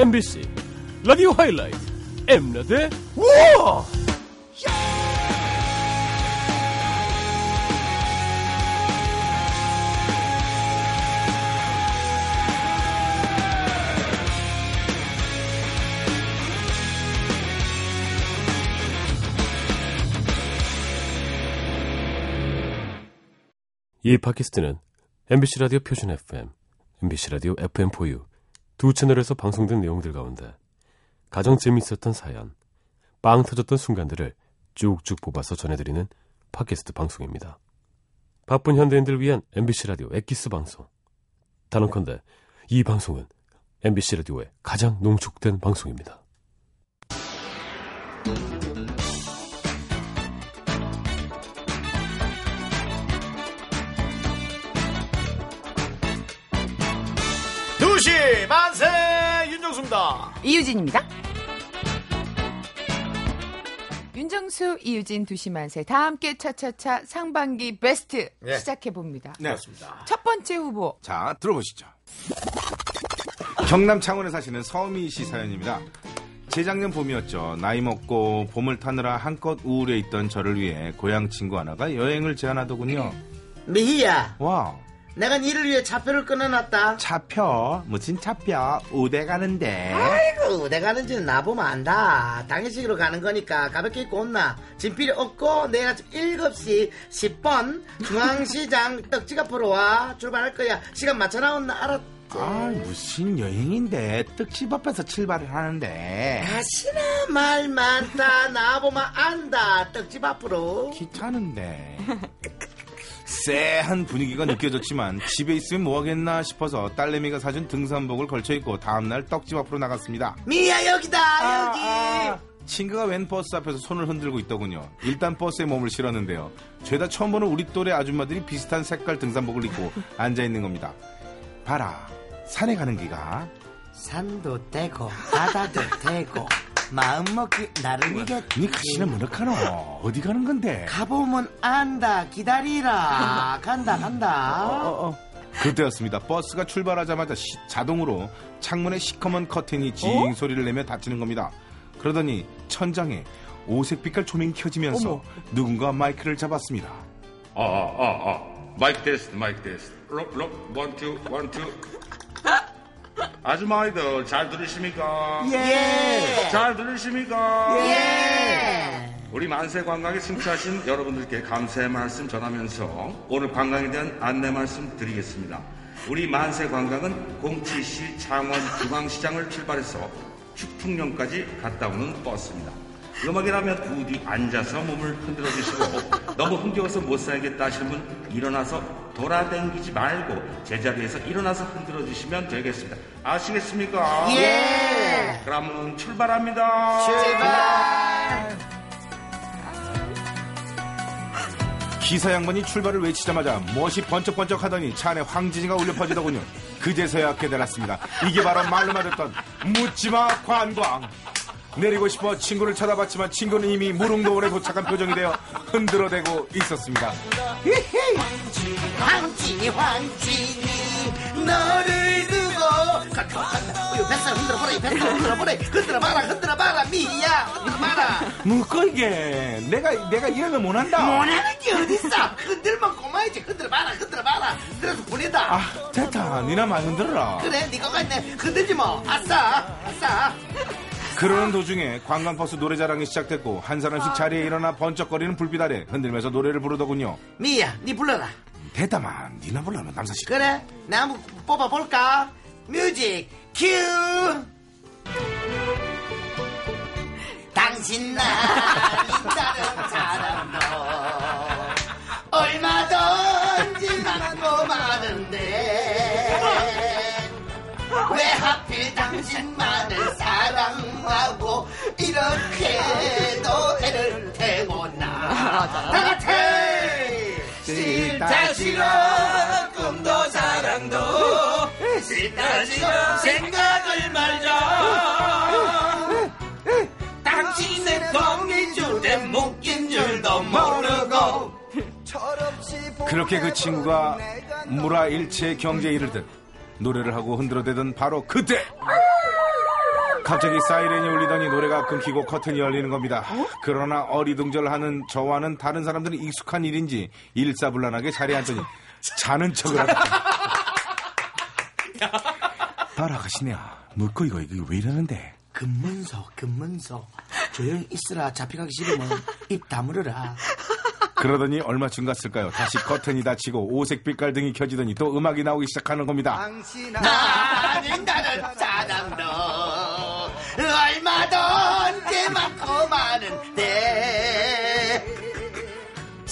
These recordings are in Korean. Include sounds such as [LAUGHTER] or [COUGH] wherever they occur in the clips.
MBC 라디오 하이라이트 엠라대 우와 이 팟캐스트는 MBC 라디오 표준 FM, MBC 라디오 FM4U 두 채널에서 방송된 내용들 가운데 가장 재미있었던 사연, 빵 터졌던 순간들을 쭉쭉 뽑아서 전해드리는 팟캐스트 방송입니다. 바쁜 현대인들을 위한 MBC 라디오 엑기스 방송. 단언컨대 이 방송은 MBC 라디오의 가장 농축된 방송입니다. 만세 윤정수입니다. 이유진입니다. 윤정수, 이유진, 두시 만세 다 함께 차차차 상반기 베스트 네. 시작해 봅니다. 네, 그렇습니다. 첫 번째 후보 자, 들어보시죠. 경남 창원에 사시는 서미 씨 사연입니다. 재작년 봄이었죠. 나이 먹고 봄을 타느라 한껏 우울해 있던 저를 위해 고향 친구 하나가 여행을 제안하더군요. 미희야, 와, 내가 니를 위해 차표를 끊어놨다. 차표, 무슨 차표, 우대 가는데. 아이고, 내가 가는지는 나보면 안다. 당일식으로 가는 거니까 가볍게 입고 온나. 짐 필요 없고 내일 아침 7시 10분 중앙시장 [LAUGHS] 떡집 앞으로 와. 출발할 거야. 시간 맞춰 나온나 알았지? 아, 무슨 여행인데 떡집 앞에서 출발을 하는데. 가시나 말 많다. 나보면 안다. 떡집 앞으로. 귀찮은데. 쎄한 분위기가 느껴졌지만 집에 있으면 뭐하겠나 싶어서 딸내미가 사준 등산복을 걸쳐 입고 다음날 떡집 앞으로 나갔습니다. 미야 여기다 여기. 아, 친구가 웬 버스 앞에서 손을 흔들고 있더군요. 일단 버스에 몸을 실었는데요. 죄다 처음 보는 우리 또래 아줌마들이 비슷한 색깔 등산복을 입고 [LAUGHS] 앉아 있는 겁니다. 봐라, 산에 가는 기가 산도 떼고 바다도 [LAUGHS] 떼고 마음먹기 나름이겠지. 니 가시는 뭐라카노? 어디 가는 건데? 가보면 안다 기다리라 간다 간다 어, 어. 그때였습니다. 버스가 출발하자마자 시- 자동으로 창문에 시커먼 커튼이 징 소리를 내며 닫히는 겁니다. 그러더니 천장에 오색 빛깔 조명이 켜지면서 누군가 마이크를 잡았습니다. 아, 아, 아, 아. 마이크 테스트, 마이크 테스트. 록, 록, one, two, one, two. 아줌마이들, 잘 들으십니까? 예. 잘 들으십니까? 예. 우리 만세 관광에 승차하신 여러분들께 감사의 말씀 전하면서 오늘 관광에 대한 안내 말씀 드리겠습니다. 우리 만세 관광은 07시 창원 중앙시장을 출발해서 축풍령까지 갔다 오는 버스입니다. 음악이라면 부디 앉아서 몸을 흔들어 주시고 너무 흥겨워서 못 살겠다 하시는 분 일어나서 돌아다니지 말고 제자리에서 일어나서 흔들어 주시면 되겠습니다. 아시겠습니까? 예. 그럼 출발합니다. 기사 양반이 출발을 외치자마자 멋이 번쩍번쩍 하더니 차 안에 황진이가 울려 퍼지더군요. 그제서야 깨달았습니다. 이게 바로 말로만 듣던 묻지마 관광. 내리고 싶어 친구를 쳐다봤지만 친구는 이미 무릉도원에 도착한 표정이 되어 흔들어대고 있었습니다. 황진이 황진이 너를 두고 뱃살 흔들어보라 이 뱃살 흔들어보라 흔들어봐라 흔들어봐라 미야. 흔들어봐라. 뭐고 이게 내가 내가 이런 거 못한다. 원하는 게 어딨어? 흔들면 고마야지. 흔들어봐라 흔들어봐라. 그래서 보낸다. 아 됐다. 니나 많이 흔들어라. 그래 니가 갔네. 흔들지 뭐. 아싸 아싸 그러는 도중에 관광버스 노래자랑이 시작됐고 한 사람씩 자리에 일어나 번쩍거리는 불빛 아래 흔들면서 노래를 부르더군요. 미야 니 불러라. 대담한 니나 불러면 남사실. 그래 나 한번 뽑아볼까? 뮤직 큐! 당신 나 다른 사람도 얼마든지 많고 많은데. 왜 하필 당신만을 사랑 하고 이렇게도 애를 태우나 다 같이! 싫다 싫어 꿈도 사랑도 싫다 싫어 생각을 말자 당신의 주제 묶인 줄도 모르고 그렇게 그 친구가 무라 일체 경제에 이르듯 노래를 하고 흔들어대던 바로 그때 갑자기 사이렌이 울리더니 노래가 끊기고 커튼이 열리는 겁니다. 그러나 어리둥절하는 저와는 다른 사람들은 익숙한 일인지 일사불란하게 자리에 앉더니 [LAUGHS] 자는 척을 하다. [LAUGHS] 따라가시네요. 묻고 이거 이거 왜 이러는데? 금문서 금문서 조용히 있으라 잡혀가기 싫으면 입 다물어라 그러더니 얼마쯤 갔을까요? 다시 커튼이 닫히고 오색 빛깔 등이 켜지더니 또 음악이 나오기 시작하는 겁니다. 나는 나는 사랑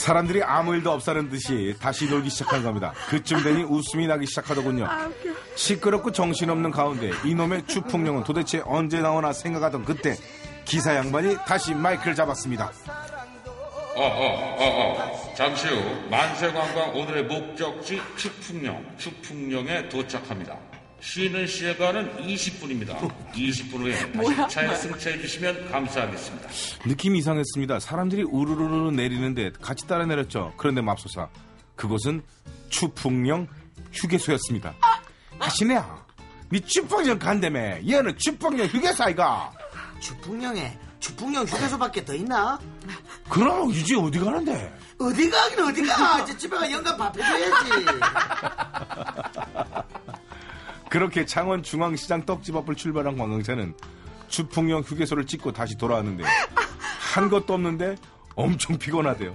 사람들이 아무 일도 없다는 듯이 다시 놀기 시작한 겁니다. 그쯤 되니 웃음이 나기 시작하더군요. 시끄럽고 정신없는 가운데 이놈의 추풍령은 도대체 언제 나오나 생각하던 그때 기사 양반이 다시 마이크를 잡았습니다. 어, 어, 어, 어. 잠시 후 만세관광 오늘의 목적지 추풍령, 추풍령에 도착합니다. 쉬는 시간은 20분입니다. 20분 후에 다시 차에 승차해 주시면 감사하겠습니다. 느낌이 이상했습니다. 사람들이 우르르르 내리는데 같이 따라 내렸죠. 그런데 맙소사 그곳은 추풍령 휴게소였습니다. 하시네야. 니 추풍령 간다며. 얘는 추풍령 휴게소 아이가. 주풍령에 주풍령 휴게소밖에 더 있나? 그럼 이제 어디 가는데? 어디 가긴 어디 가 이제 집에 가 영감 밥 해줘야지 [LAUGHS] 그렇게 창원 중앙시장 떡집 앞을 출발한 관광차는 주풍령 휴게소를 찍고 다시 돌아왔는데 한 것도 없는데 엄청 피곤하대요.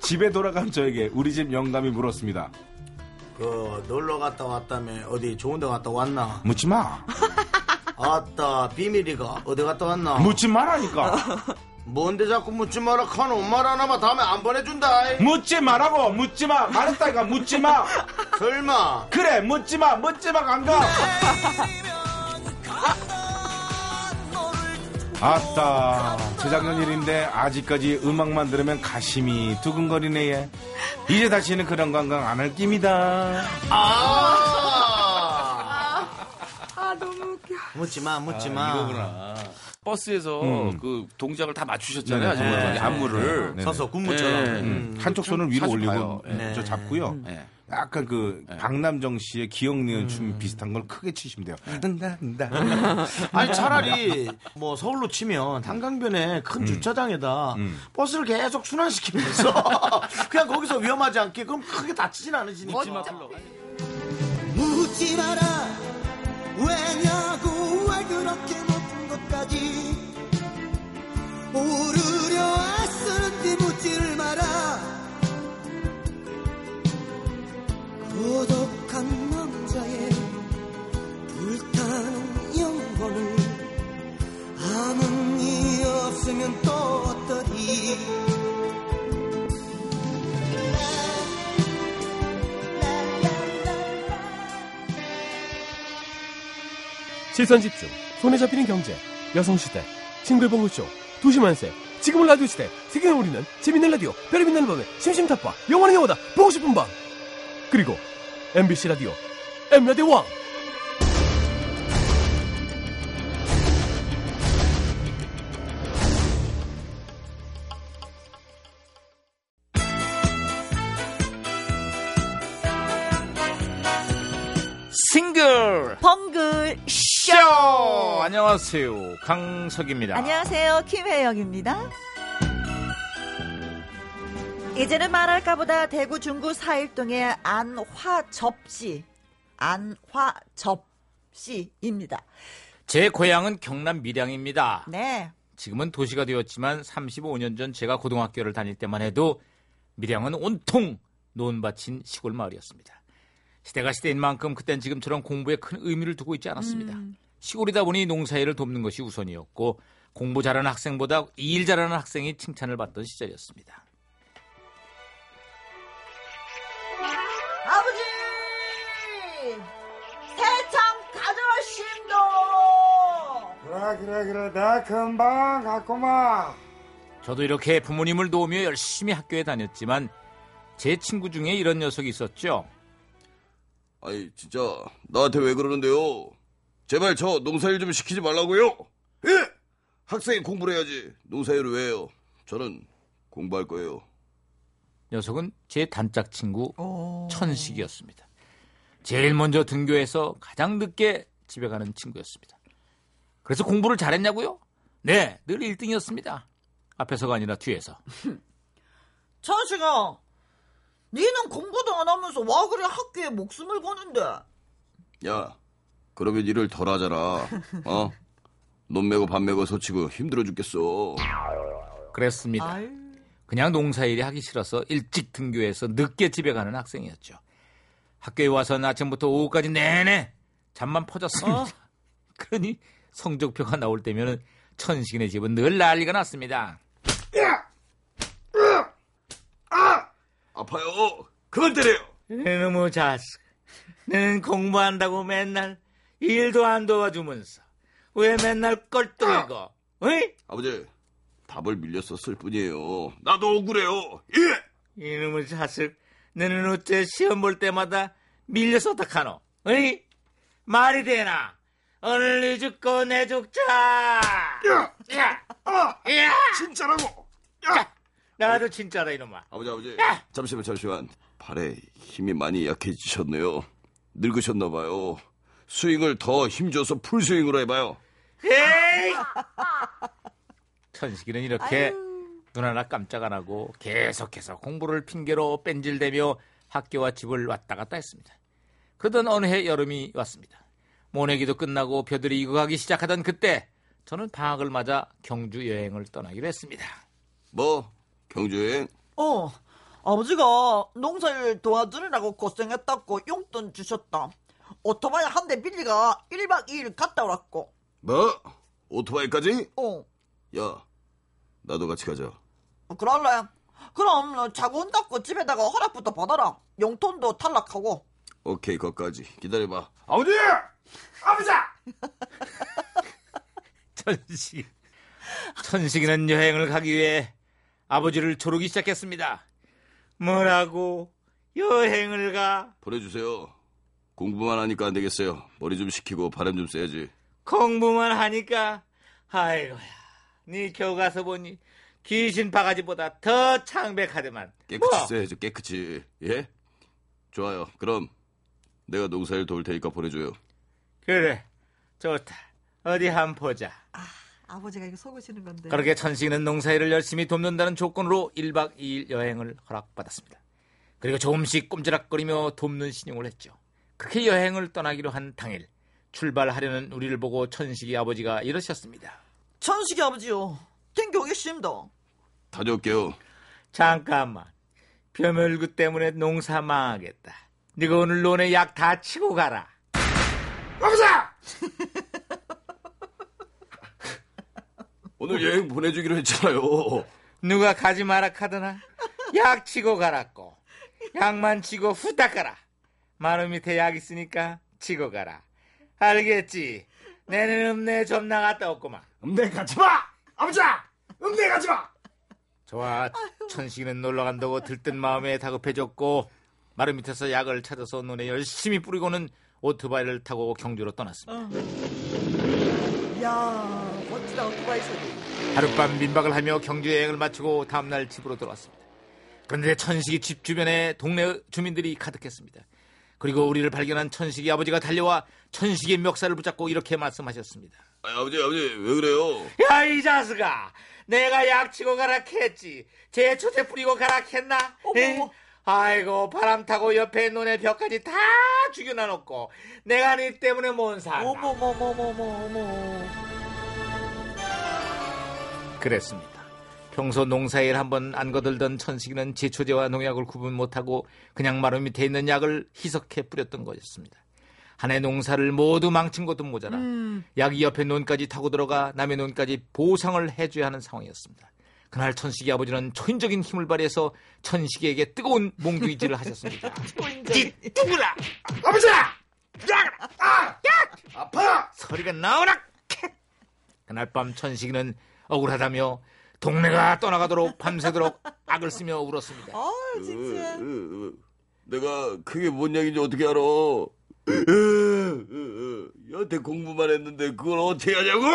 집에 돌아간 저에게 우리 집 영감이 물었습니다. 그 놀러 갔다 왔다며 어디 좋은 데 갔다 왔나? 묻지 마. 아따 비밀이가 어디 갔다 왔나? 묻지 말라니까. [LAUGHS] 뭔데 자꾸 묻지 마라 카노 말 하나만 다음에 안 보내준다 묻지 말라고. 묻지 마. 말했다니까 묻지 마. 설마 그래 묻지 마. 묻지 마. 안 가. [LAUGHS] 아따 재작년 일인데 아직까지 음악만 들으면 가심이 두근거리네 얘. 이제 다시는 그런 관광 안 할 깁니다. 아 아, 너무 웃겨. 묻지 마 묻지 마 버스에서 음. 그 동작을 다 맞추셨잖아요. 네, 정말 네, 안무를. 네. 서서 군무처럼 네. 음. 한쪽 손을 위로 올리고 봐요. 네. 저 잡고요. 네. 약간 그 박남정 씨의 기억 니은 춤 비슷한 걸 크게 치시면 돼요. 든다 [LAUGHS] 아니 차라리 뭐 서울로 치면 한강변에 큰 주차장에다 버스를 계속 순환시키면서 [LAUGHS] 그냥 거기서 위험하지 않게 그럼 크게 다치진 않으시니까 묻지 마라 왜냐고 왜 그렇게 높은 곳까지 오르려 애쓰는지 묻지를 마라. 고독한 남자의 불타는 영혼을 아무 이 없으면 또 어떠리? 시선 집중, 손에 잡히는 경제, 여성시대, 싱글벙글쇼, 두시만세, 지금은 라디오 시대, 세계를 우리는 재밌는 라디오, 별이 빛나는 밤에 심심타파, 영원한 영화다, 보고 싶은 밤. 그리고 MBC 라디오, M라디오 왕. 안녕하세요. 강석입니다. 안녕하세요 김혜영입니다 이제는 말할까 보다 대구 중구 사일동의 안화접씨 안화접씨입니다 제 고향은 경남 밀양입니다. 네 지금은 도시가 되었지만 35년 전 제가 고등학교를 다닐 때만 해도 밀양은 온통 논밭인 시골 마을이었습니다. 시대가 시대인 만큼 그땐 지금처럼 공부에 큰 의미를 두고 있지 않았습니다. 시골이다 보니 농사일을 돕는 것이 우선이었고 공부 잘하는 학생보다 일 잘하는 학생이 칭찬을 받던 시절이었습니다. 아버지 세참 가져오심도 그래 그래 그래 나 금방 갔구만 저도 이렇게 부모님을 도우며 열심히 학교에 다녔지만 제 친구 중에 이런 녀석이 있었죠. 아니 진짜 나한테 왜 그러는데요? 제발 저 농사일 좀 시키지 말라고요. 예? 학생이 공부를 해야지. 농사일을 왜 해요? 저는 공부할 거예요. 녀석은 제 단짝 친구 천식이었습니다. 제일 먼저 등교해서 가장 늦게 집에 가는 친구였습니다. 그래서 공부를 잘했냐고요? 네, 늘 1등이었습니다. 앞에서가 아니라 뒤에서. [LAUGHS] 천식아, 니는 공부도 안 하면서 와 그래 학교에 목숨을 거는데. 야, 그러면 일을 덜 하잖아. 어? 논 매고 밥 매고 소치고 힘들어 죽겠어. 그랬습니다. 그냥 농사일이 하기 싫어서 일찍 등교해서 늦게 집에 가는 학생이었죠. 학교에 와서는 아침부터 오후까지 내내 잠만 퍼졌습니다. [LAUGHS] 그러니 성적표가 나올 때면은 천식이네 집은 늘 난리가 났습니다. 아파요. 그만 때려요. 이놈의 자식. 너는 공부한다고 맨날 일도 안 도와주면서 왜 맨날 껄떡이고 어이? 아버지, 답을 밀렸었을 뿐이에요. 나도 억울해요. 예! 이놈의 자식. 너는 어째 시험 볼 때마다 밀려서 어떡하노? 어이? 말이 되나? 오늘 네 죽고 내 죽자! 야! 야! 아! 야! 진짜라고! 나도 진짜다 이놈아. 아버지, 아버지. 잠시만, 잠시만. 발에 힘이 많이 약해지셨네요. 늙으셨나봐요. 스윙을 더 힘줘서 풀스윙으로 해봐요. 에이! 천식이는 이렇게 눈 하나 깜짝 안 하고 계속해서 공부를 핑계로 뺀질대며 학교와 집을 왔다 갔다 했습니다. 그러던 어느 해 여름이 왔습니다. 모내기도 끝나고 벼들이 익어가기 시작하던 그때 저는 방학을 맞아 경주 여행을 떠나기로 했습니다. 뭐? 경주 여행? 어, 아버지가 농사일 도와주느라고 고생했다고 용돈 주셨다. 오토바이 한 대 빌리가 1박 2일 갔다 오랐고. 뭐? 오토바이까지? 어, 야, 나도 같이 가자. 그럴래. 그럼 자고 온다고 집에다가 허락부터 받아라. 용돈도 탈락하고. 오케이, 거기까지. 기다려봐. 아버지! 아버지! [LAUGHS] 천식. 천식이는 여행을 가기 위해 아버지를 조르기 시작했습니다. 뭐라고? 여행을 가? 보내주세요. 공부만 하니까 안 되겠어요. 머리 좀 식히고 바람 좀 쐬야지. 공부만 하니까 아이고야 네 교과서 보니 귀신 바가지보다 더 창백하더만 깨끗이 뭐? 쐬야죠, 깨끗이. 예? 좋아요. 그럼 내가 농사일 도울 테니까 보내줘요. 그래 좋다 어디 한번 보자 아버지가 이거 속으시는 건데. 그렇게 천식이는 농사일을 열심히 돕는다는 조건으로 1박 2일 여행을 허락받았습니다 그리고 조금씩 꼼지락거리며 돕는 신용을 했죠 그렇게 여행을 떠나기로 한 당일 출발하려는 우리를 보고 천식이 아버지가 이러셨습니다 천식이 아버지요. 땡겨 오겠습니다. 다녀올게요. 잠깐만. 벼멸구 때문에 농사 망하겠다. 네가 오늘 논에 약 다 치고 가라. 아버지! [LAUGHS] 오늘 여행 보내주기로 했잖아요. 누가 가지 마라 카드나? 약 치고 가라고. 약만 치고 후딱 가라. 마루 밑에 약 있으니까 치고 가라. 알겠지? 내는 읍내 좀 나갔다 왔구만. 음내 가지 마! 아버지! 음내 가지 마! 좋아. 천식이는 놀러 간다고 들뜬 마음에 다급해졌고 마루 밑에서 약을 찾아서 눈에 열심히 뿌리고는 오토바이를 타고 경주로 떠났습니다. 이야, 멋지다 오토바이 소리. 하룻밤 민박을 하며 경주 여행을 마치고 다음날 집으로 돌아왔습니다. 그런데 천식이 집 주변에 동네 주민들이 가득했습니다. 그리고 우리를 발견한 천식이 아버지가 달려와 천식의 멱살을 붙잡고 이렇게 말씀하셨습니다. 아니, 아버지, 아버지, 왜 그래요? 야 이 자식아 내가 약치고 가라 했지 제초제 뿌리고 가라 했나? 에? 아이고 바람 타고 옆에 논의 벽까지 다 죽여놔놓고 내가 네 때문에 못 살아 어머머머머머머. 그랬습니다. 평소 농사일 한번 안 거들던 천식이는 제초제와 농약을 구분 못하고 그냥 마루 밑에 있는 약을 희석해 뿌렸던 것이었습니다. 한 해 농사를 모두 망친 것도 모자라 약이 옆에 논까지 타고 들어가 남의 논까지 보상을 해줘야 하는 상황이었습니다. 그날 천식이 아버지는 초인적인 힘을 발휘해서 천식이에게 뜨거운 몽두이질을 하셨습니다. 이 누구라? 아버지! 야! 아! 야! 아파! 소리가 나오라! 그날 밤 천식이는 억울하다며 동네가 떠나가도록 밤새도록 악을 쓰며 울었습니다. 아, 진짜. 으, 으, 으. 내가 그게 뭔 얘기인지 어떻게 알아? 여태 공부만 했는데 그걸 어떻게 하냐고?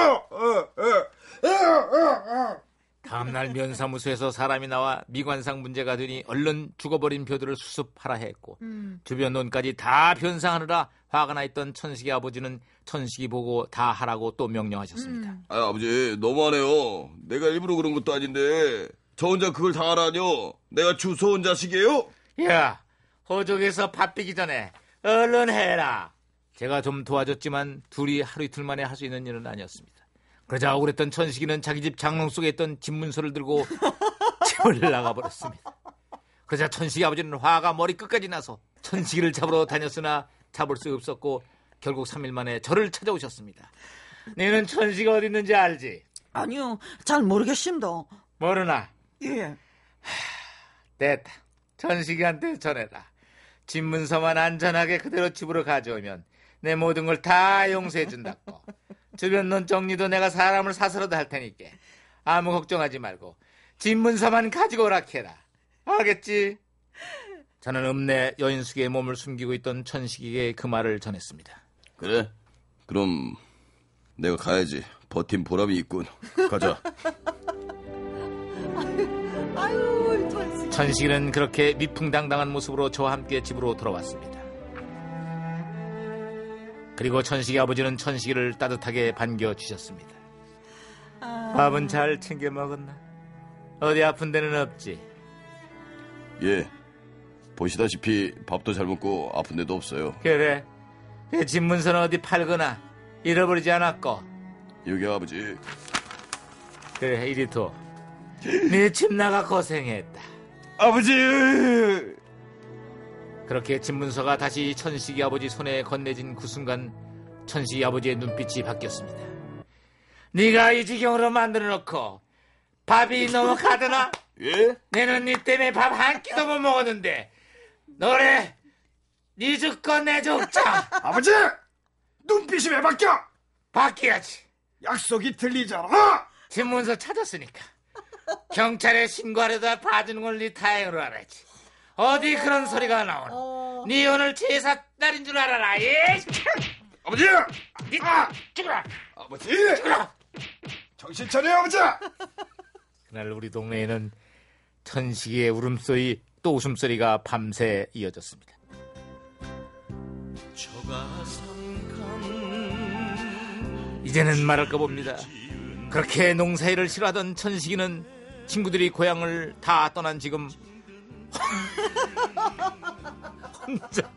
다음날 면사무소에서 사람이 나와 미관상 문제가 되니 얼른 죽어버린 벼들을 수습하라 했고 음. 주변 논까지 다 변상하느라 화가 나 있던 천식이 아버지는 천식이 보고 다 하라고 또 명령하셨습니다. 음. 아, 아버지, 너무하네요. 내가 일부러 그런 것도 아닌데, 저 혼자 그걸 다 하라뇨? 내가 주소온 자식이에요? 야, 호적에서 밥 비기 전에 얼른 해라. 제가 좀 도와줬지만 둘이 하루 이틀 만에 할 수 있는 일은 아니었습니다. 그러자 억울했던 천식이는 자기 집 장롱 속에 있던 집 문서를 들고 [LAUGHS] 집을 나가버렸습니다. 그러자 천식이 아버지는 화가 머리 끝까지 나서 천식이를 잡으러 다녔으나 잡을 수 없었고 결국 3일 만에 저를 찾아오셨습니다. 너는 천식이 어디 있는지 알지? 아니요, 잘 모르겠습니다. 모르나? 예. 됐다. 천식이한테 전해라. 집 문서만 안전하게 그대로 집으로 가져오면 내 모든 걸 다 용서해준다고. 주변 논 정리도 내가 사람을 사서라도 할 테니까 아무 걱정하지 말고 집 문서만 가지고 오라 해라. 알겠지? 저는 읍내 여인숙의 몸을 숨기고 있던 천식이에게 그 말을 전했습니다. 그래? 그럼, 내가 가야지. 버틴 보람이 있군. 가자. 아유, 천식. 천식이는 그렇게 미풍당당한 모습으로 저와 함께 집으로 돌아왔습니다. 그리고 천식이 아버지는 천식이를 따뜻하게 반겨 주셨습니다. 밥은 잘 챙겨 먹었나? 어디 아픈 데는 없지? 예. 보시다시피 밥도 잘 먹고 아픈 데도 없어요. 그래. 그 집문서는 어디 팔거나 잃어버리지 않았고. 여기 아버지. 그래, 이리 둬. 네 집 나가 고생했다. 아버지! 그렇게 집문서가 다시 천식이 아버지 손에 건네진 그 순간 천식이 아버지의 눈빛이 바뀌었습니다. 네가 이 지경으로 만들어 놓고 밥이 너무 가드나? [LAUGHS] 예? 내는 네 때문에 밥 한 끼도 못 먹었는데 너래 네 죽건 내 죽자 [LAUGHS] 아버지! 눈빛이 왜 바뀌어? 바뀌어야지 약속이 들리잖아! 집문서 찾았으니까 경찰에 신고하려다 봐주는 걸네 다행으로 알아야지 어디 그런 소리가 나오나 네 오늘 제사 날인 줄 알아라 예 아버지! 네 죽어라 아버지! 죽어라 정신 차려, 아버지! 그날 우리 동네에는 천식이의 울음소리 또 웃음소리가 밤새 이어졌습니다. 이제는 말할까 봅니다. 그렇게 농사일을 싫어하던 천식이는 친구들이 고향을 다 떠난 지금 혼자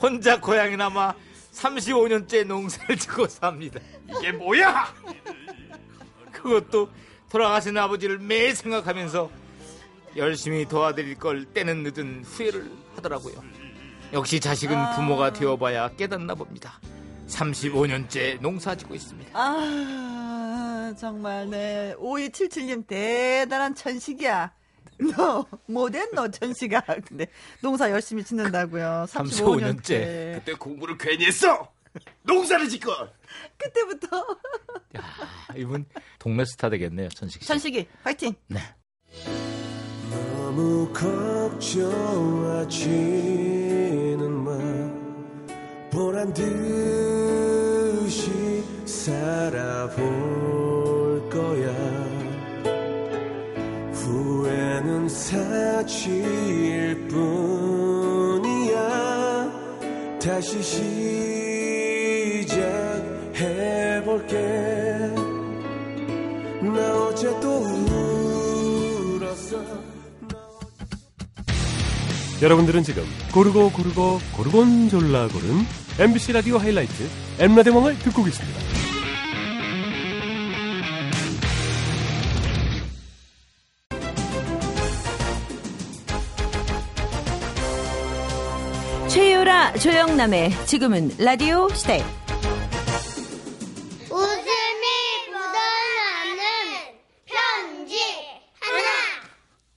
혼자 고향에 남아 35년째 농사를 짓고 삽니다. 이게 뭐야? 그것도 돌아가신 아버지를 매일 생각하면서 열심히 도와드릴 걸 때는 늦은 후회를 하더라고요. 역시 자식은 부모가 되어봐야 깨닫나 봅니다. 35년째 농사 짓고 있습니다. 아, 정말, 네. 5277님, 대단한 천식이야. 너, 못했노, 천식아. 근데, 농사 열심히 짓는다고요. 35 35년째. 년째. 그때 공부를 괜히 했어! 농사를 짓고! 그때부터. 아, 이분 동네 스타 되겠네요, 천식 씨. 천식이, 화이팅! 네. 너무 걱정하지는 마 보란 듯이 살아볼 후회는 사치일 뿐이야. 다시 시작해볼게. 나 어제 또 울었어. 여러분들은 지금 고르고 고르고 고르곤졸라 고른 MBC 라디오 하이라이트 엠라대왕을 듣고 계십니다. 조영남의 지금은 라디오 시대. 웃음이 묻어나는 편지 하나.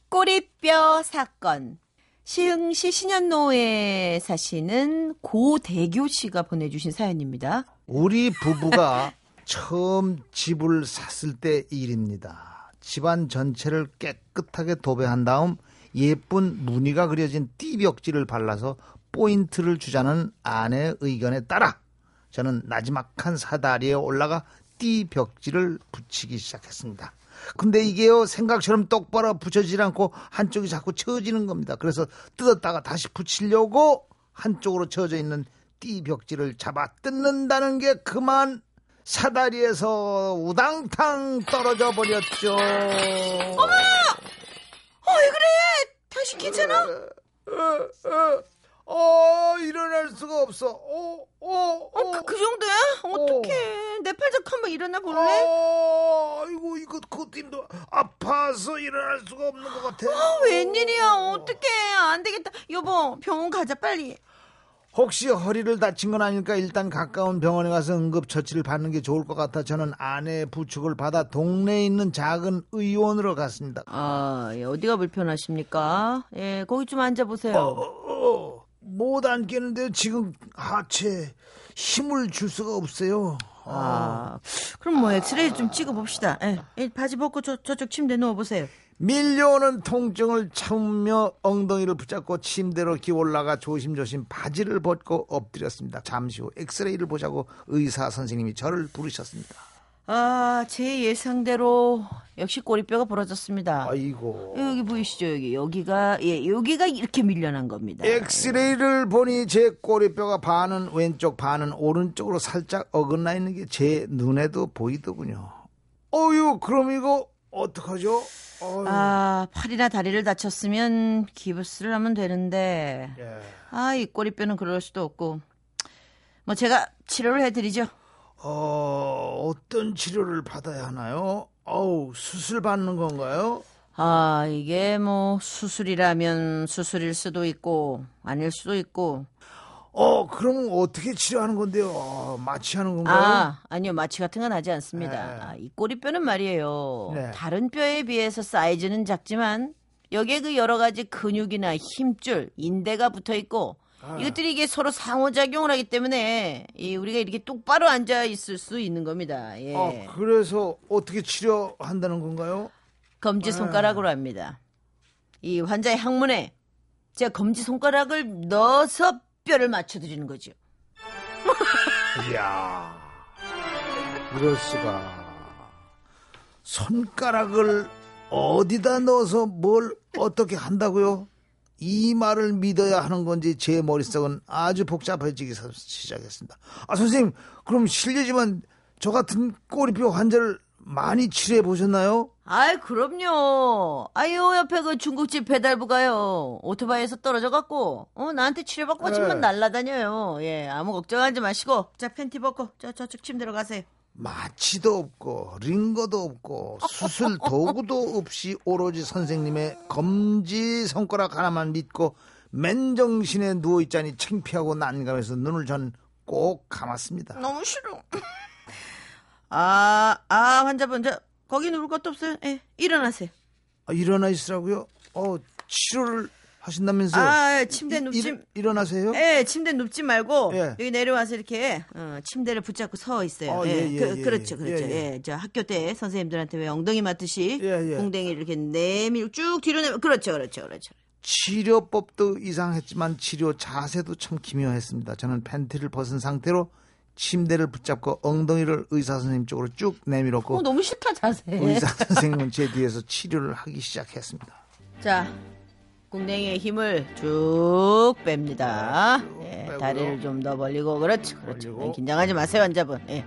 꼬리뼈 사건. 시흥시 신현로에 사시는 고대교 씨가 보내주신 사연입니다. 우리 부부가 [LAUGHS] 처음 집을 샀을 때 일입니다. 집안 전체를 깨끗하게 도배한 다음 예쁜 무늬가 그려진 띠벽지를 발라서 포인트를 주자는 아내의 의견에 따라 저는 나지막한 사다리에 올라가 띠 벽지를 붙이기 시작했습니다. 근데 이게요 생각처럼 똑바로 붙여지지 않고 한쪽이 자꾸 처지는 겁니다. 그래서 뜯었다가 다시 붙이려고 한쪽으로 처져 있는 띠 벽지를 잡아 뜯는다는 게 그만 사다리에서 우당탕 떨어져 버렸죠. 어머! 어, 왜 그래? 다시 괜찮아? 어, 일어날 수가 없어. 어, 어, 어, 그, 그 정도야? 어떡해. 내 팔짝 한번 일어나 볼래? 어, 아이고, 이거, 힘들어. 아파서 일어날 수가 없는 것 같아. 어, 웬일이야. 어떡해. 안 되겠다. 여보, 병원 가자, 빨리. 혹시 허리를 다친 건 아닐까 일단 가까운 병원에 가서 응급처치를 받는 게 좋을 것 같아 저는 아내의 부축을 받아 동네에 있는 작은 의원으로 갔습니다. 아, 예, 어디가 불편하십니까? 예, 거기 좀 앉아보세요. 어, 못 앉겠는데 지금 하체 힘을 줄 수가 없어요. 아, 그럼 뭐 엑스레이 좀 찍어봅시다. 예, 예, 바지 벗고 저, 저쪽 침대 누워보세요. 밀려오는 통증을 참으며 엉덩이를 붙잡고 침대로 기어 올라가 조심조심 바지를 벗고 엎드렸습니다. 잠시 후 엑스레이를 보자고 의사 선생님이 저를 부르셨습니다. 아, 제 예상대로 역시 꼬리뼈가 부러졌습니다. 아이고. 여기 보이시죠? 여기 여기가 예, 여기가 이렇게 밀려난 겁니다. 엑스레이를 보니 제 꼬리뼈가 반은 왼쪽 반은 오른쪽으로 살짝 어긋나 있는 게 제 눈에도 보이더군요. 어유 그럼 이거 어떡하죠? 어휴. 아, 팔이나 다리를 다쳤으면 기부스를 하면 되는데. 예. 아, 이 꼬리뼈는 그럴 수도 없고. 뭐 제가 치료를 해 드리죠. 어, 어떤 치료를 받아야 하나요? 어우, 수술 받는 건가요? 아, 이게 뭐 수술이라면 수술일 수도 있고 아닐 수도 있고. 어, 그럼 어떻게 치료하는 건데요? 어, 마취하는 건가요? 아, 아니요. 마취 같은 건 하지 않습니다. 네. 아, 이 꼬리뼈는 말이에요. 네. 다른 뼈에 비해서 사이즈는 작지만 여기에 그 여러 가지 근육이나 힘줄, 인대가 붙어 있고 아. 이것들이 이게 서로 상호작용을 하기 때문에 이 우리가 이렇게 똑바로 앉아 있을 수 있는 겁니다. 예. 어, 그래서 어떻게 치료한다는 건가요? 검지 손가락으로 합니다. 이 환자의 항문에 제가 검지 손가락을 넣어서 뼈를 맞춰드리는 거죠. 이야, 이럴 수가. 손가락을 어디다 넣어서 뭘 어떻게 한다고요? 이 말을 믿어야 하는 건지 제 머릿속은 아주 복잡해지기 시작했습니다. 아, 선생님, 그럼 실례지만 저 같은 꼬리뼈 환자를 많이 치료해 보셨나요? 아이, 그럼요. 아유, 옆에 그 중국집 배달부가요. 오토바이에서 떨어져갖고, 어, 나한테 치료받고 네. 지금 날라다녀요. 예, 아무 걱정하지 마시고. 자, 팬티 벗고, 저, 저쪽 침대로 가세요. 마취도 없고 링거도 없고 수술 도구도 없이 오로지 선생님의 검지 손가락 하나만 믿고 맨정신에 누워있자니 창피하고 난감해서 눈을 전 꼭 감았습니다. 너무 싫어. [LAUGHS] 아, 아, 환자분, 저, 거기 누울 것도 없어요. 예, 일어나세요. 아, 일어나 있으라고요? 어, 치료를 하신다면서요? 아, 침대 이- 눕지. 일- 일어나세요? 예, 침대 눕지 말고 예. 여기 내려와서 이렇게 어, 침대를 붙잡고 서 있어요. 어, 예, 예, 예, 그, 예, 그 렇죠, 예. 그렇죠. 예, 예, 예. 저 학교 때 선생님들한테 왜 엉덩이 맞듯이 예, 예. 궁뎅이를 이렇게 내밀고 쭉 뒤로 내밀. 그렇죠, 그렇죠, 그렇죠. 치료법도 이상했지만 치료 자세도 참 기묘했습니다. 저는 팬티를 벗은 상태로 침대를 붙잡고 엉덩이를 의사 선생님 쪽으로 쭉 내밀었고 어, 너무 싫다 자세. 의사 선생님은 제 뒤에서 치료를 하기 시작했습니다. 자, 궁뎅이의 힘을 쭉 뺍니다. 예, 빼고요. 다리를 좀 더 벌리고 그렇죠, 그렇죠. 벌리고. 예, 긴장하지 마세요, 환자분. 예.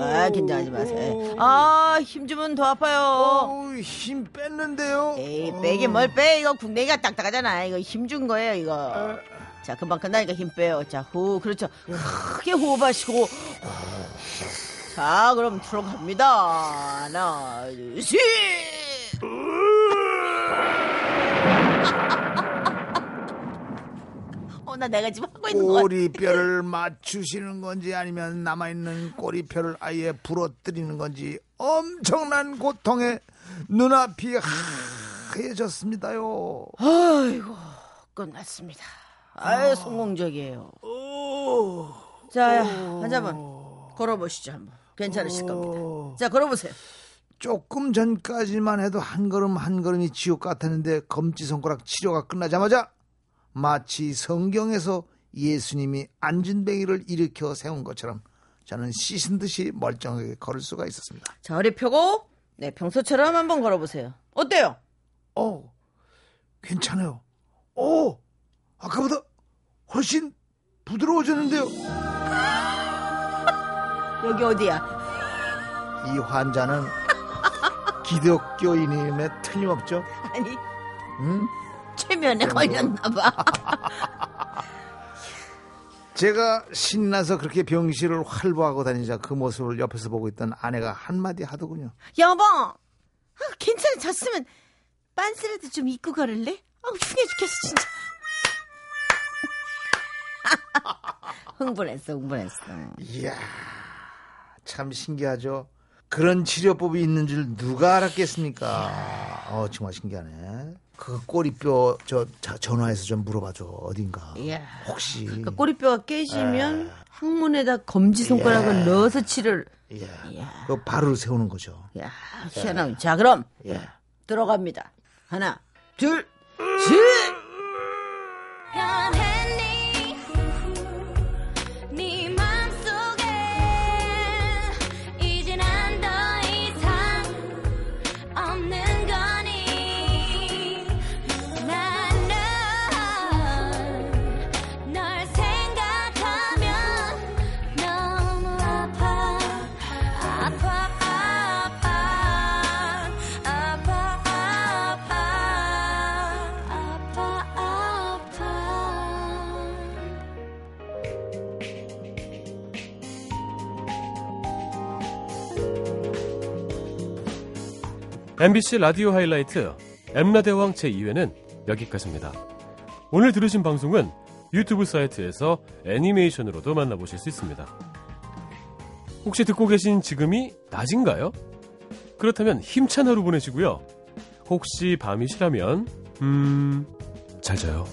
아, 긴장하지 마세요. 예. 아, 힘 주면 더 아파요. 어우, 힘 뺐는데요. 에이, 빼긴 뭘 빼. 이거 궁뎅이가 딱딱하잖아. 이거 힘 준 거예요, 이거. 자, 금방 끝나니까 힘 빼요. 자, 후, 그렇죠. 크게 호흡하시고. 자, 그럼 들어갑니다. 하나, 둘, 셋. 어, 나 내가 지금 하고 있는 거. 꼬리뼈를 맞추시는 건지 아니면 남아있는 꼬리뼈를 아예 부러뜨리는 건지 엄청난 고통에 눈앞이 하얘졌습니다요. 아이고, 끝났습니다. 아유, 성공적이에요. 자, 환자분, 걸어보시죠, 한번. 괜찮으실 겁니다. 자, 걸어보세요. 조금 전까지만 해도 한 걸음 한 걸음이 지옥 같았는데 검지 손가락 치료가 끝나자마자 마치 성경에서 예수님이 안진뱅이를 일으켜 세운 것처럼 저는 씻은 듯이 멀쩡하게 걸을 수가 있었습니다. 자, 허리 펴고, 네, 평소처럼 한번 걸어보세요. 어때요? 어, 괜찮아요. 오, 아까보다 훨씬 부드러워졌는데요. [LAUGHS] 여기 어디야? 이 환자는 기독교인임에 틀림없죠. [LAUGHS] 아니, 응? 최면에 걸렸나봐. [LAUGHS] 제가 신나서 그렇게 병실을 활보하고 다니자 그 모습을 옆에서 보고 있던 아내가 한마디 하더군요. 여보, 아, 괜찮아졌으면 빤스라도 좀 입고 걸을래? 아, 흉해 죽겠어, 진짜. [LAUGHS] 흥분했어, 흥분했어. 이야, 참 신기하죠. 그런 치료법이 있는 줄 누가 알았겠습니까? 어, 정말 신기하네. 그 꼬리뼈 저 자, 전화해서 좀 물어봐줘 어딘가. 이야. 혹시 그 꼬리뼈가 깨지면 항문에다 검지 손가락을 예. 넣어서 치료를. 예. 그 발을 세우는 거죠. 야, 희한하네. 자, 그럼 예. 들어갑니다. 하나, 둘, 셋. MBC 라디오 하이라이트 엠라대왕 제2회는 여기까지입니다. 오늘 들으신 방송은 유튜브 사이트에서 애니메이션으로도 만나보실 수 있습니다. 혹시 듣고 계신 지금이 낮인가요? 그렇다면 힘찬 하루 보내시고요. 혹시 밤이시라면 음... 잘 자요.